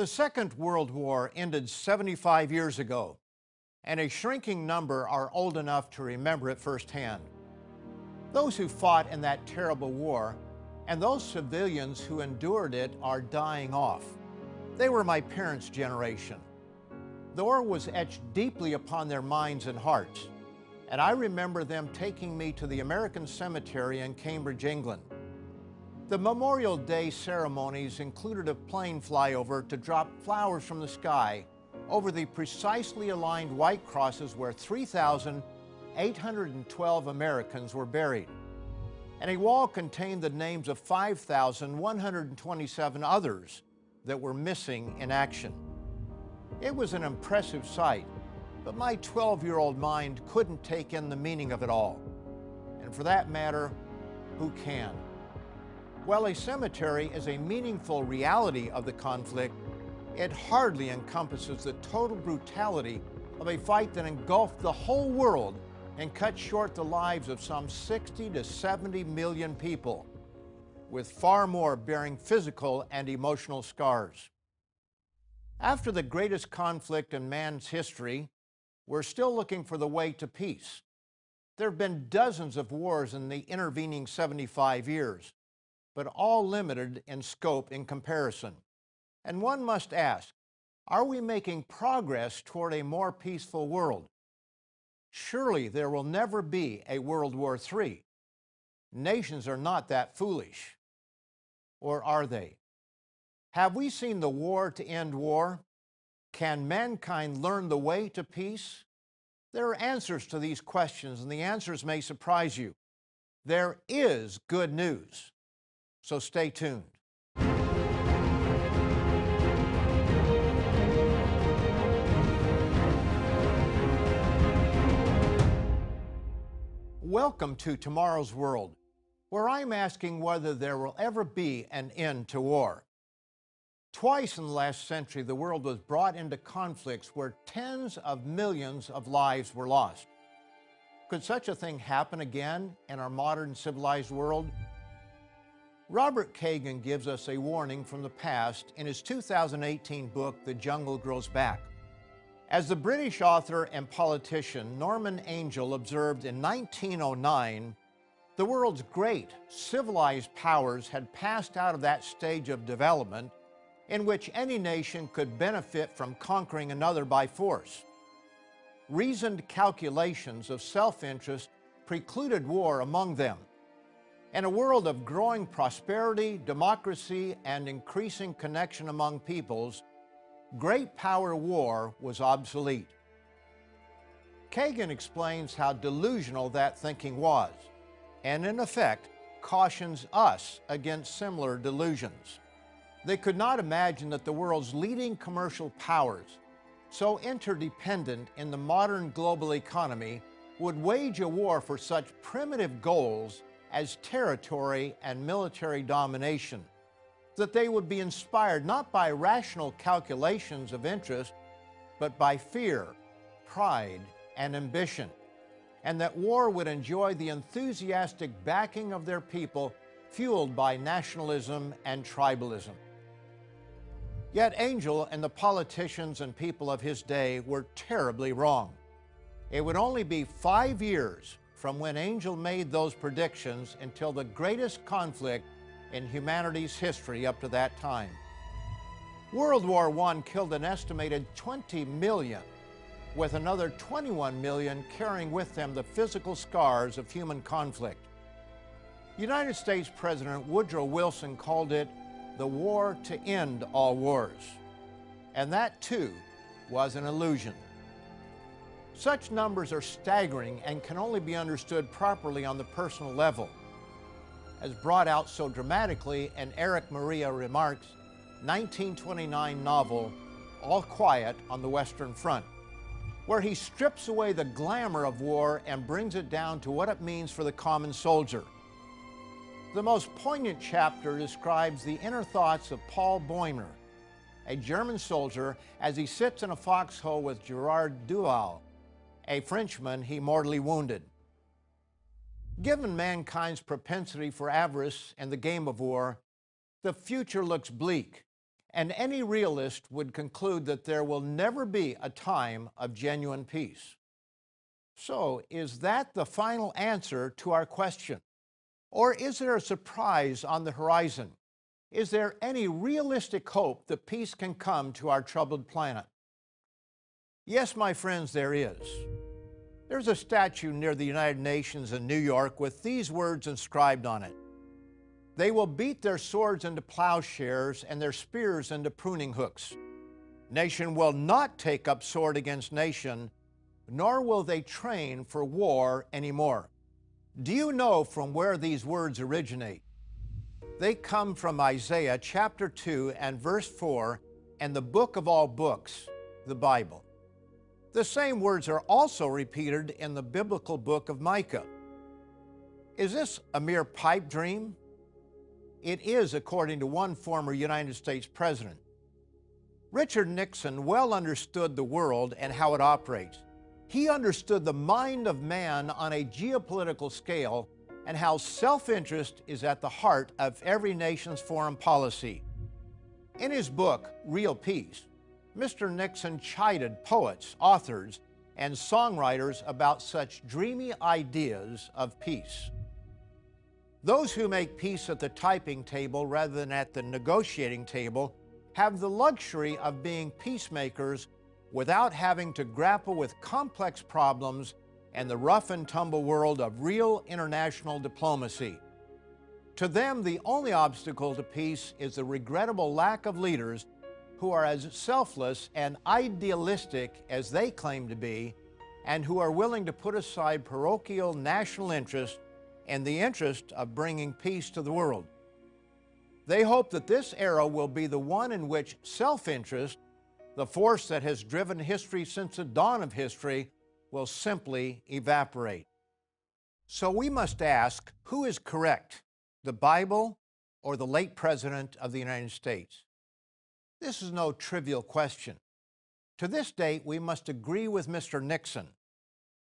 The Second World War ended 75 years ago, and a shrinking number are old enough to remember it firsthand. Those who fought in that terrible war and those civilians who endured it are dying off. They were my parents' generation. The war was etched deeply upon their minds and hearts, and I remember them taking me to the American Cemetery in Cambridge, England. The Memorial Day ceremonies included a plane flyover to drop flowers from the sky over the precisely aligned white crosses where 3,812 Americans were buried. And a wall contained the names of 5,127 others that were missing in action. It was an impressive sight, but my 12-year-old mind couldn't take in the meaning of it all. And for that matter, who can? While a cemetery is a meaningful reality of the conflict, it hardly encompasses the total brutality of a fight that engulfed the whole world and cut short the lives of some 60 to 70 million people, with far more bearing physical and emotional scars. After the greatest conflict in man's history, we're still looking for the way to peace. There have been dozens of wars in the intervening 75 years, but all limited in scope in comparison. And one must ask, are we making progress toward a more peaceful world? Surely there will never be a World War III. Nations are not that foolish. Or are they? Have we seen the war to end war? Can mankind learn the way to peace? There are answers to these questions, and the answers may surprise you. There is good news. So stay tuned. Welcome to Tomorrow's World, where I'm asking whether there will ever be an end to war. Twice in the last century, the world was brought into conflicts where tens of millions of lives were lost. Could such a thing happen again in our modern civilized world? Robert Kagan gives us a warning from the past in his 2018 book, The Jungle Grows Back. As the British author and politician Norman Angell observed in 1909, the world's great civilized powers had passed out of that stage of development in which any nation could benefit from conquering another by force. Reasoned calculations of self-interest precluded war among them. In a world of growing prosperity, democracy, and increasing connection among peoples, great power war was obsolete. Kagan explains how delusional that thinking was, and in effect, cautions us against similar delusions. They could not imagine that the world's leading commercial powers, so interdependent in the modern global economy, would wage a war for such primitive goals as territory and military domination, that they would be inspired not by rational calculations of interest, but by fear, pride, and ambition, and that war would enjoy the enthusiastic backing of their people fueled by nationalism and tribalism. Yet Angell and the politicians and people of his day were terribly wrong. It would only be five years from when Angell made those predictions until the greatest conflict in humanity's history up to that time. World War I killed an estimated 20 million, with another 21 million carrying with them the physical scars of human conflict. United States President Woodrow Wilson called it the war to end all wars. And that too was an illusion. Such numbers are staggering and can only be understood properly on the personal level, as brought out so dramatically in Erich Maria Remarque's 1929 novel, All Quiet on the Western Front, where he strips away the glamour of war and brings it down to what it means for the common soldier. The most poignant chapter describes the inner thoughts of Paul Bäumer, a German soldier, as he sits in a foxhole with Gerard Duval, a Frenchman he mortally wounded. Given mankind's propensity for avarice and the game of war, the future looks bleak, And any realist would conclude that there will never be a time of genuine peace. So, is that the final answer to our question? Or is there a surprise on the horizon? Is there any realistic hope that peace can come to our troubled planet? Yes, my friends, there is. There's a statue near the United Nations in New York with these words inscribed on it They will beat their swords into plowshares and their spears into pruning hooks. Nation will not take up sword against nation, nor will they train for war anymore. Do you know from where these words originate? They come from Isaiah chapter 2 and verse 4 and the book of all books, the Bible. The same words are also repeated in the biblical book of Micah. Is this a mere pipe dream? It is, according to one former United States president. Richard Nixon well understood the world and how it operates. He understood the mind of man on a geopolitical scale and how self interest is at the heart of every nation's foreign policy. In his book, Real Peace, Mr. Nixon chided poets, authors, and songwriters about such dreamy ideas of peace. Those who make peace at the typing table rather than at the negotiating table have the luxury of being peacemakers without having to grapple with complex problems and the rough and tumble world of real international diplomacy. To them, the only obstacle to peace is the regrettable lack of leaders who are as selfless and idealistic as they claim to be, and who are willing to put aside parochial national interest and the interest of bringing peace to the world. They hope that this era will be the one in which self interest, the force that has driven history since the dawn of history, will simply evaporate. So we must ask who is correct, the Bible or the late President of the United States? This is no trivial question. To this date, we must agree with Mr. Nixon.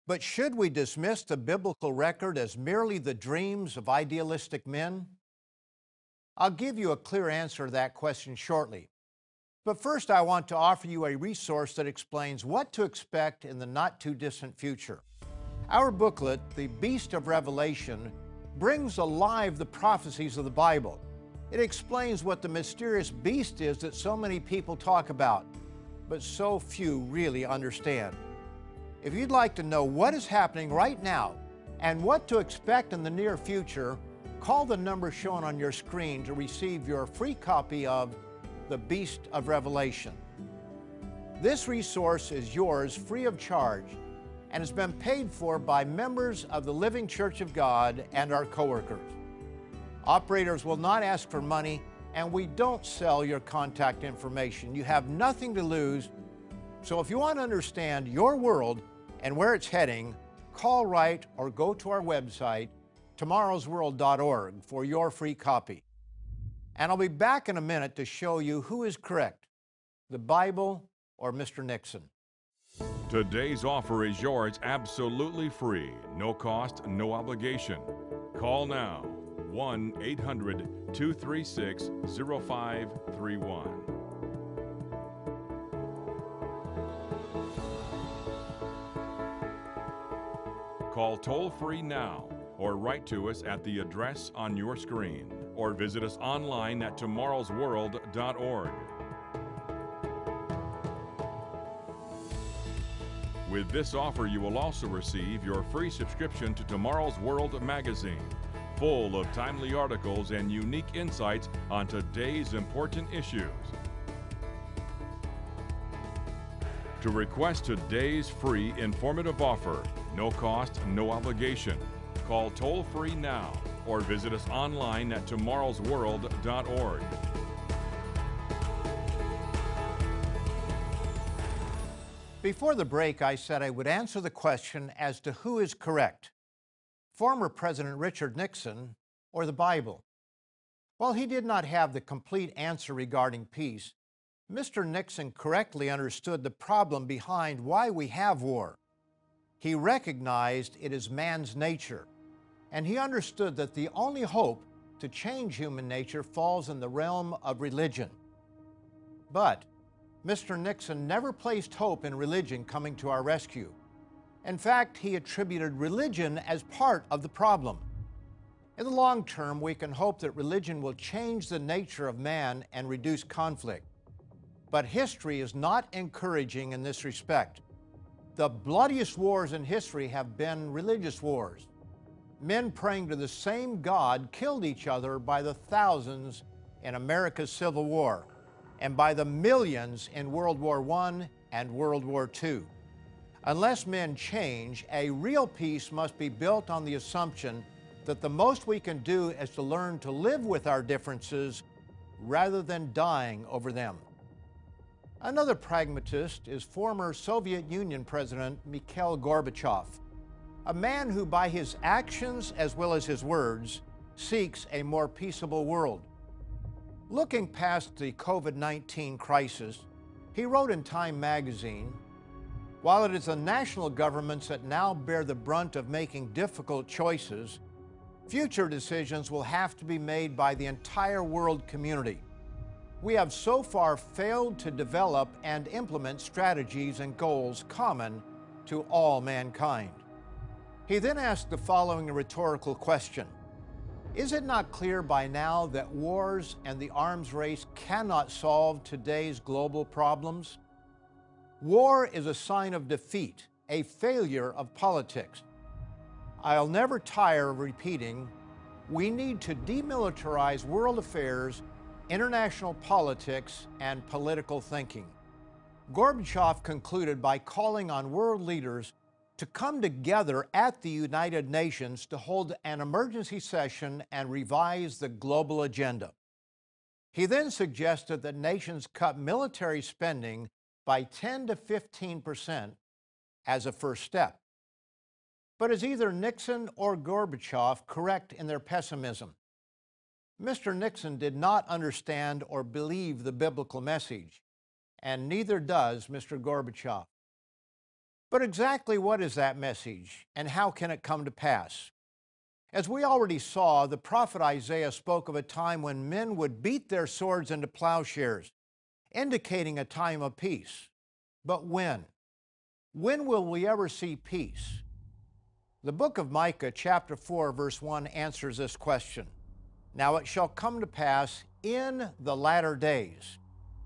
But should we dismiss the biblical record as merely the dreams of idealistic men? I'll give you a clear answer to that question shortly. But first, I want to offer you a resource that explains what to expect in the not too distant future. Our booklet, The Beast of Revelation, brings alive the prophecies of the Bible. It explains what the mysterious beast is that so many people talk about, but so few really understand. If you'd like to know what is happening right now and what to expect in the near future, call the number shown on your screen to receive your free copy of the Beast of Revelation. This resource is yours free of charge and has been paid for by members of the Living Church of God and our coworkers. Operators will not ask for money and we don't sell your contact information. You have nothing to lose. So if you want to understand your world and where it's heading, call right or go to our website, tomorrowsworld.org, for your free copy. And I'll be back in a minute to show you who is correct the Bible or Mr. Nixon. Today's offer is yours absolutely free, no cost, no obligation. Call now 1 800 236 0531. Call toll free now or write to us at the address on your screen or visit us online at tomorrowsworld.org. With this offer, you will also receive your free subscription to Tomorrow's World magazine, full of timely articles and unique insights on today's important issues. To request today's free informative offer, no cost, no obligation, call toll free now or visit us online at tomorrowsworld.org. Before the break, I said I would answer the question as to who is correct former President Richard Nixon or the Bible. While he did not have the complete answer regarding peace, Mr. Nixon correctly understood the problem behind why we have war. He recognized it is man's nature and he understood that the only hope to change human nature falls in the realm of religion. But Mr. Nixon never placed hope in religion coming to our rescue. In fact, he attributed religion as part of the problem. In the long term, we can hope that religion will change the nature of man and reduce conflict. But history is not encouraging in this respect. The bloodiest wars in history have been religious wars. Men praying to the same God killed each other by the thousands in America's Civil War and by the millions in World War I and World War II. Unless men change, a real peace must be built on the assumption that the most we can do is to learn to live with our differences rather than dying over them. Another pragmatist is former Soviet Union President Mikhail Gorbachev, a man who, by his actions as well as his words, seeks a more peaceable world. Looking past the COVID 19 crisis, he wrote in Time magazine While it is the national governments that now bear the brunt of making difficult choices, future decisions will have to be made by the entire world community we have so far failed to develop and implement strategies and goals common to all mankind. He then asked the following rhetorical question Is it not clear by now that wars and the arms race cannot solve today's global problems? War is a sign of defeat, a failure of politics. I'll never tire of repeating we need to demilitarize world affairs international politics, and political thinking. Gorbachev concluded by calling on world leaders to come together at the United Nations to hold an emergency session and revise the global agenda. He then suggested that nations cut military spending by 10 to 15 percent as a first step. But is either Nixon or Gorbachev correct in their pessimism? Mr. Nixon did not understand or believe the biblical message, and neither does Mr. Gorbachev. But exactly what is that message, and how can it come to pass? As we already saw, the prophet Isaiah spoke of a time when men would beat their swords into plowshares, indicating a time of peace. But when? When will we ever see peace? The book of Micah, chapter 4, verse 1, answers this question. Now it shall come to pass in the latter days.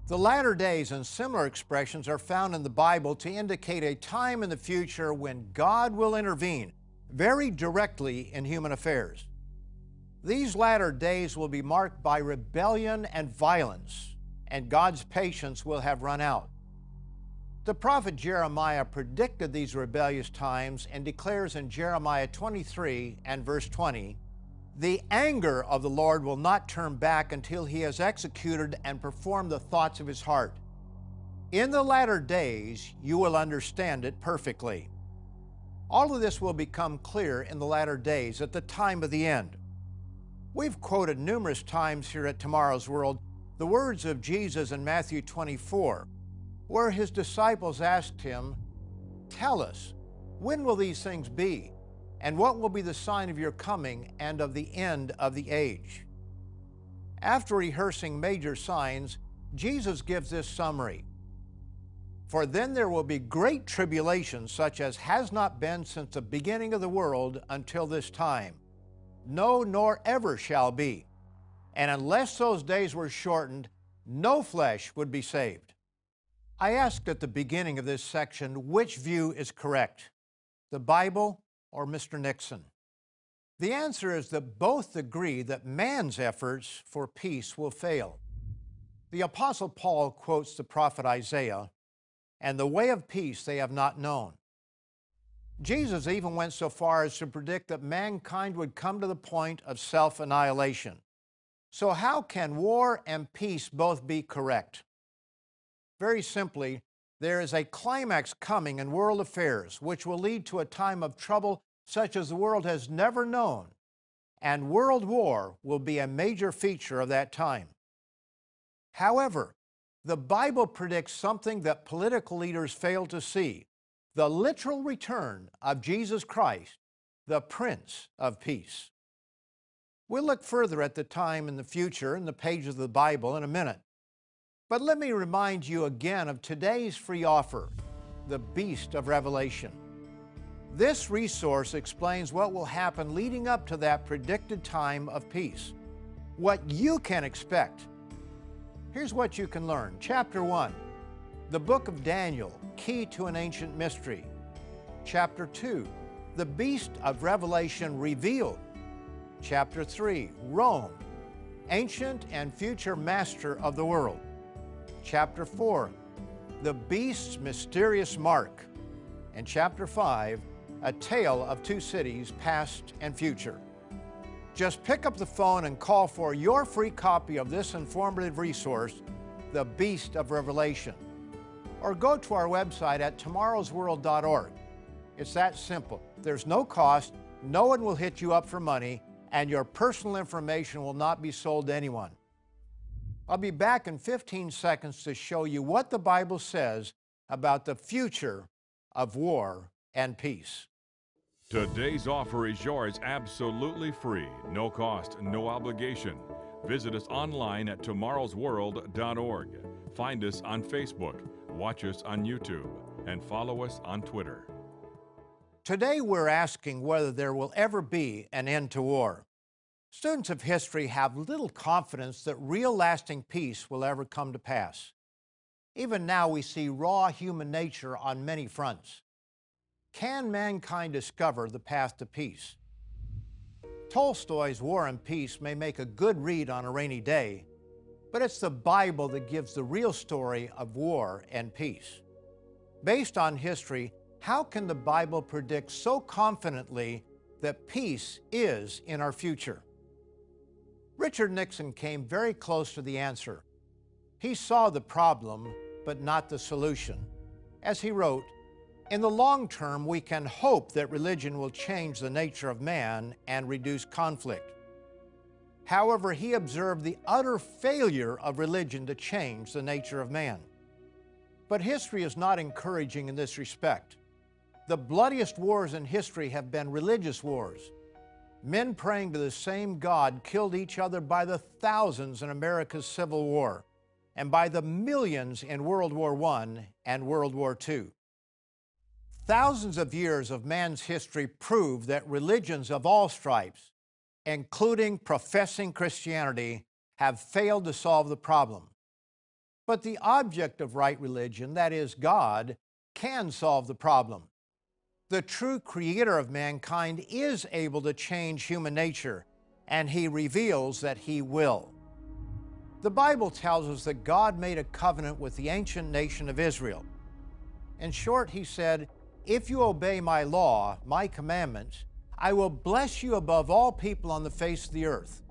The latter days and similar expressions are found in the Bible to indicate a time in the future when God will intervene very directly in human affairs. These latter days will be marked by rebellion and violence, and God's patience will have run out. The prophet Jeremiah predicted these rebellious times and declares in Jeremiah 23 and verse 20 the anger of the Lord will not turn back until he has executed and performed the thoughts of his heart. In the latter days, you will understand it perfectly. All of this will become clear in the latter days at the time of the end. We've quoted numerous times here at Tomorrow's World the words of Jesus in Matthew 24, where his disciples asked him, Tell us, when will these things be? And what will be the sign of your coming and of the end of the age? After rehearsing major signs, Jesus gives this summary For then there will be great tribulation, such as has not been since the beginning of the world until this time. No, nor ever shall be. And unless those days were shortened, no flesh would be saved. I asked at the beginning of this section which view is correct the Bible or Mr. Nixon? The answer is that both agree that man's efforts for peace will fail. The Apostle Paul quotes the prophet Isaiah, and the way of peace they have not known. Jesus even went so far as to predict that mankind would come to the point of self annihilation. So, how can war and peace both be correct? Very simply, there is a climax coming in world affairs which will lead to a time of trouble such as the world has never known, and world war will be a major feature of that time. However, the Bible predicts something that political leaders fail to see the literal return of Jesus Christ, the Prince of Peace. We'll look further at the time in the future in the pages of the Bible in a minute. But let me remind you again of today's free offer, The Beast of Revelation. This resource explains what will happen leading up to that predicted time of peace, what you can expect. Here's what you can learn. Chapter 1 The Book of Daniel, Key to an Ancient Mystery. Chapter 2 The Beast of Revelation Revealed. Chapter 3 Rome, Ancient and Future Master of the World. Chapter 4 The Beast's Mysterious Mark. And Chapter 5 a tale of two cities, past and future. Just pick up the phone and call for your free copy of this informative resource, The Beast of Revelation. Or go to our website at tomorrowsworld.org. It's that simple. There's no cost, no one will hit you up for money, and your personal information will not be sold to anyone. I'll be back in 15 seconds to show you what the Bible says about the future of war and peace. Today's offer is yours absolutely free, no cost, no obligation. Visit us online at tomorrowsworld.org. Find us on Facebook, watch us on YouTube, and follow us on Twitter. Today we're asking whether there will ever be an end to war. Students of history have little confidence that real lasting peace will ever come to pass. Even now we see raw human nature on many fronts. Can mankind discover the path to peace? Tolstoy's War and Peace may make a good read on a rainy day, but it's the Bible that gives the real story of war and peace. Based on history, how can the Bible predict so confidently that peace is in our future? Richard Nixon came very close to the answer. He saw the problem, but not the solution. As he wrote, in the long term, we can hope that religion will change the nature of man and reduce conflict. However, he observed the utter failure of religion to change the nature of man. But history is not encouraging in this respect. The bloodiest wars in history have been religious wars. Men praying to the same God killed each other by the thousands in America's Civil War and by the millions in World War I and World War II. Thousands of years of man's history prove that religions of all stripes, including professing Christianity, have failed to solve the problem. But the object of right religion, that is, God, can solve the problem. The true creator of mankind is able to change human nature, and he reveals that he will. The Bible tells us that God made a covenant with the ancient nation of Israel. In short, he said, if you obey my law, my commandments, I will bless you above all people on the face of the earth.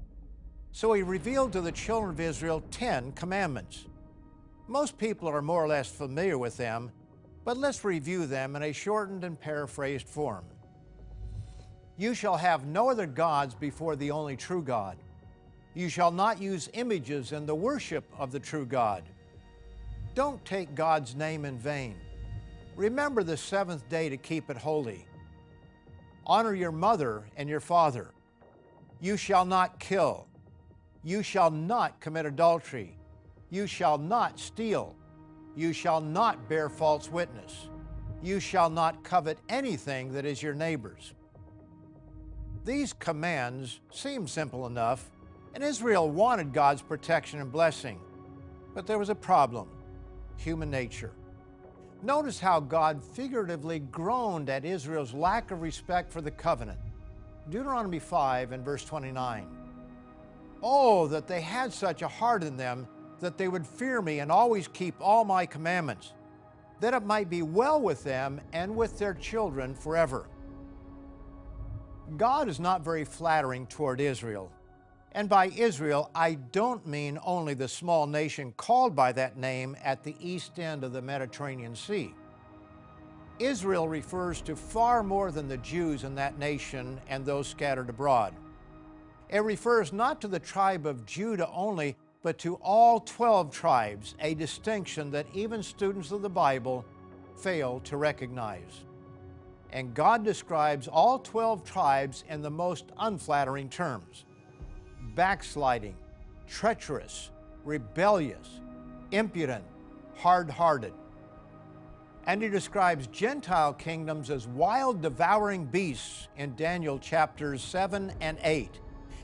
So he revealed to the children of Israel ten commandments. Most people are more or less familiar with them, but let's review them in a shortened and paraphrased form. You shall have no other gods before the only true God. You shall not use images in the worship of the true God. Don't take God's name in vain. Remember the seventh day to keep it holy. Honor your mother and your father. You shall not kill. You shall not commit adultery. You shall not steal. You shall not bear false witness. You shall not covet anything that is your neighbor's. These commands seem simple enough, and Israel wanted God's protection and blessing. But there was a problem human nature. Notice how God figuratively groaned at Israel's lack of respect for the covenant. Deuteronomy 5 and verse 29. Oh, that they had such a heart in them that they would fear me and always keep all my commandments, that it might be well with them and with their children forever. God is not very flattering toward Israel. And by Israel, I don't mean only the small nation called by that name at the east end of the Mediterranean Sea. Israel refers to far more than the Jews in that nation and those scattered abroad. It refers not to the tribe of Judah only, but to all 12 tribes, a distinction that even students of the Bible fail to recognize. And God describes all 12 tribes in the most unflattering terms backsliding, treacherous, rebellious, impudent, hard hearted. And he describes Gentile kingdoms as wild, devouring beasts in Daniel chapters 7 and 8,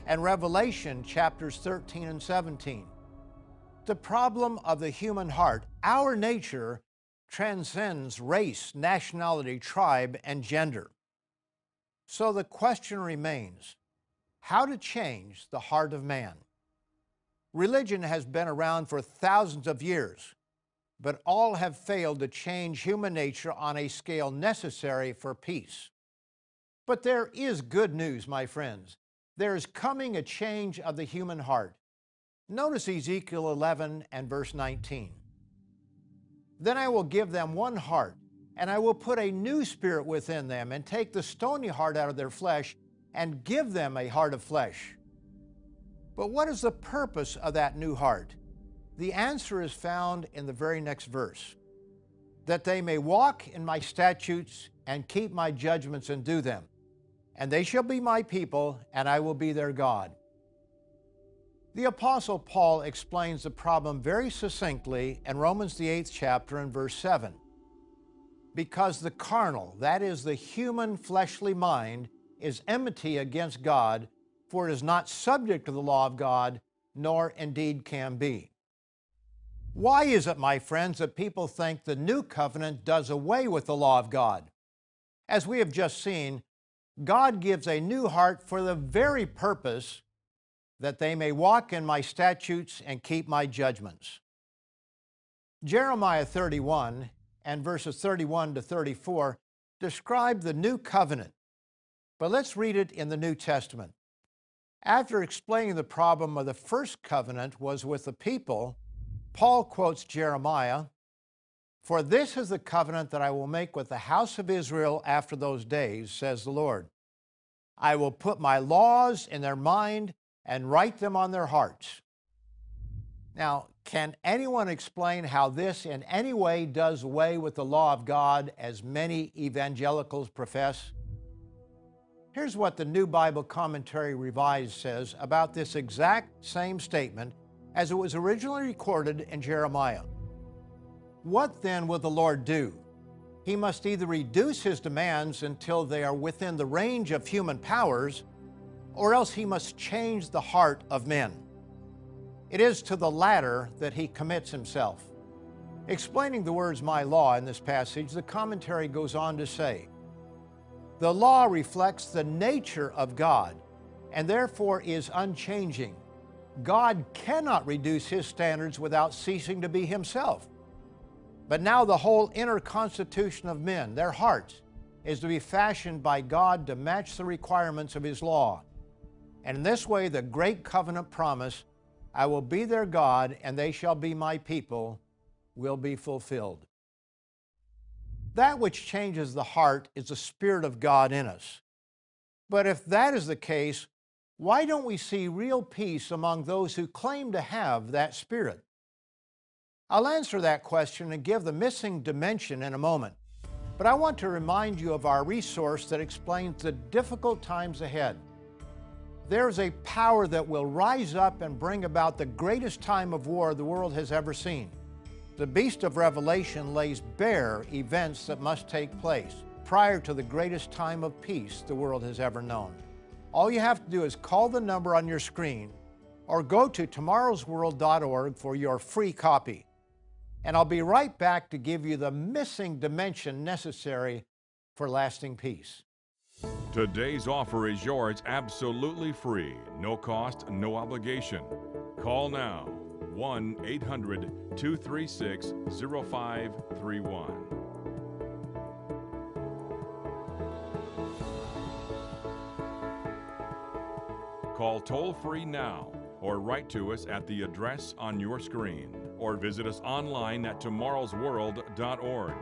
and Revelation chapters 13 and 17. The problem of the human heart, our nature, transcends race, nationality, tribe, and gender. So the question remains how to change the heart of man. Religion has been around for thousands of years, but all have failed to change human nature on a scale necessary for peace. But there is good news, my friends. There is coming a change of the human heart. Notice Ezekiel 11 and verse 19. Then I will give them one heart, and I will put a new spirit within them, and take the stony heart out of their flesh, and give them a heart of flesh but what is the purpose of that new heart? The answer is found in the very next verse that they may walk in my statutes and keep my judgments and do them. And they shall be my people, and I will be their God. The Apostle Paul explains the problem very succinctly in Romans, the eighth chapter, and verse 7. Because the carnal, that is, the human fleshly mind, is enmity against God, for it is not subject to the law of God, nor indeed can be. Why is it, my friends, that people think the new covenant does away with the law of God? As we have just seen, God gives a new heart for the very purpose that they may walk in my statutes and keep my judgments. Jeremiah 31 and verses 31 to 34 describe the new covenant, but let's read it in the New Testament. After explaining the problem of the first covenant was with the people, Paul quotes Jeremiah For this is the covenant that I will make with the house of Israel after those days, says the Lord. I will put my laws in their mind and write them on their hearts. Now, can anyone explain how this in any way does away with the law of God as many evangelicals profess? Here's what the New Bible Commentary Revised says about this exact same statement as it was originally recorded in Jeremiah. What then will the Lord do? He must either reduce his demands until they are within the range of human powers, or else he must change the heart of men. It is to the latter that he commits himself. Explaining the words my law in this passage, the commentary goes on to say, the law reflects the nature of God and therefore is unchanging. God cannot reduce his standards without ceasing to be himself. But now the whole inner constitution of men, their hearts, is to be fashioned by God to match the requirements of his law. And in this way, the great covenant promise, I will be their God and they shall be my people, will be fulfilled. That which changes the heart is the Spirit of God in us. But if that is the case, why don't we see real peace among those who claim to have that Spirit? I'll answer that question and give the missing dimension in a moment. But I want to remind you of our resource that explains the difficult times ahead. There's a power that will rise up and bring about the greatest time of war the world has ever seen. The beast of Revelation lays bare events that must take place prior to the greatest time of peace the world has ever known. All you have to do is call the number on your screen or go to tomorrowsworld.org for your free copy. And I'll be right back to give you the missing dimension necessary for lasting peace. Today's offer is yours absolutely free, no cost, no obligation. Call now 1 800 236 0531. Call toll free now or write to us at the address on your screen or visit us online at tomorrowsworld.org.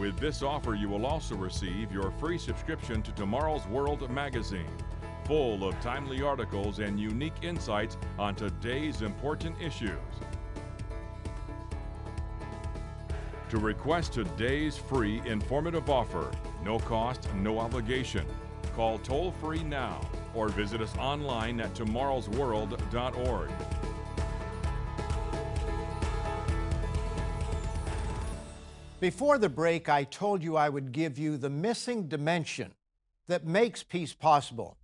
With this offer, you will also receive your free subscription to Tomorrow's World magazine full of timely articles and unique insights on today's important issues. To request today's free informative offer, no cost, no obligation, call toll free now or visit us online at tomorrowsworld.org. Before the break, I told you I would give you the missing dimension that makes peace possible.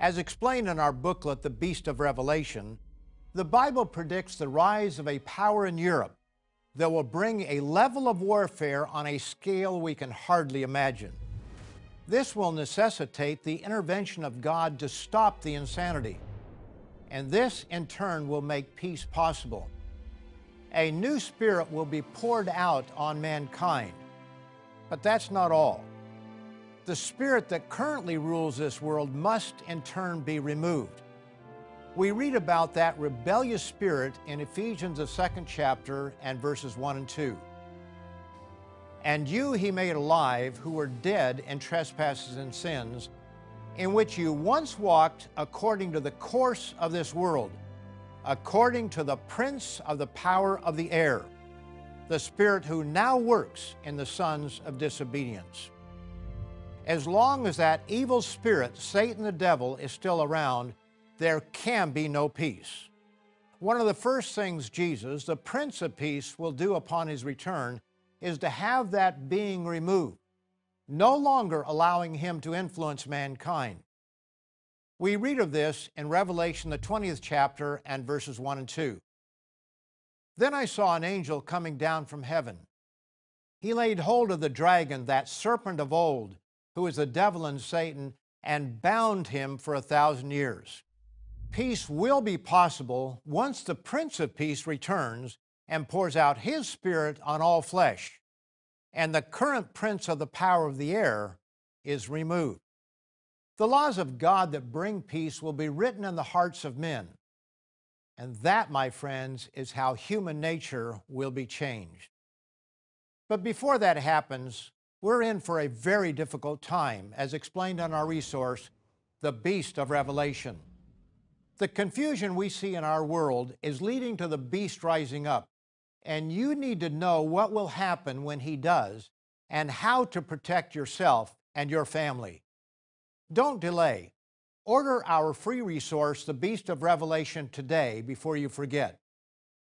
As explained in our booklet, The Beast of Revelation, the Bible predicts the rise of a power in Europe that will bring a level of warfare on a scale we can hardly imagine. This will necessitate the intervention of God to stop the insanity. And this, in turn, will make peace possible a new spirit will be poured out on mankind. But that's not all. The spirit that currently rules this world must in turn be removed. We read about that rebellious spirit in Ephesians, the second chapter, and verses 1 and 2. And you he made alive who were dead in trespasses and sins, in which you once walked according to the course of this world according to the prince of the power of the air, the spirit who now works in the sons of disobedience. As long as that evil spirit, Satan the devil, is still around, there can be no peace. One of the first things Jesus, the Prince of Peace, will do upon his return is to have that being removed, no longer allowing him to influence mankind. We read of this in Revelation, the 20th chapter, and verses 1 and 2. Then I saw an angel coming down from heaven. He laid hold of the dragon, that serpent of old, who is the devil and Satan, and bound him for a thousand years. Peace will be possible once the Prince of Peace returns and pours out his Spirit on all flesh, and the current prince of the power of the air is removed. The laws of God that bring peace will be written in the hearts of men. And that, my friends, is how human nature will be changed. But before that happens, we're in for a very difficult time, as explained on our resource, The Beast of Revelation. The confusion we see in our world is leading to the beast rising up, and you need to know what will happen when he does and how to protect yourself and your family. Don't delay. Order our free resource, The Beast of Revelation, today before you forget.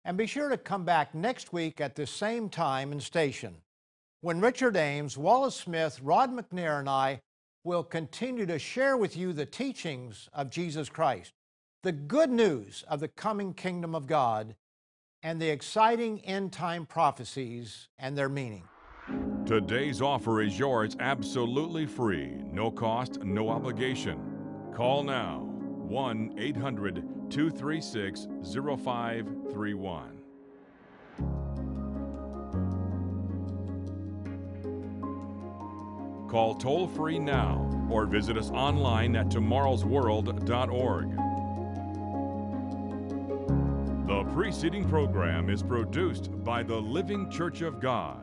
And be sure to come back next week at the same time and station when Richard Ames, Wallace Smith, Rod McNair, and I will continue to share with you the teachings of Jesus Christ, the good news of the coming kingdom of God, and the exciting end time prophecies and their meaning. Today's offer is yours absolutely free, no cost, no obligation. Call now 1 800 236 0531. Call toll free now or visit us online at tomorrowsworld.org. The preceding program is produced by the Living Church of God.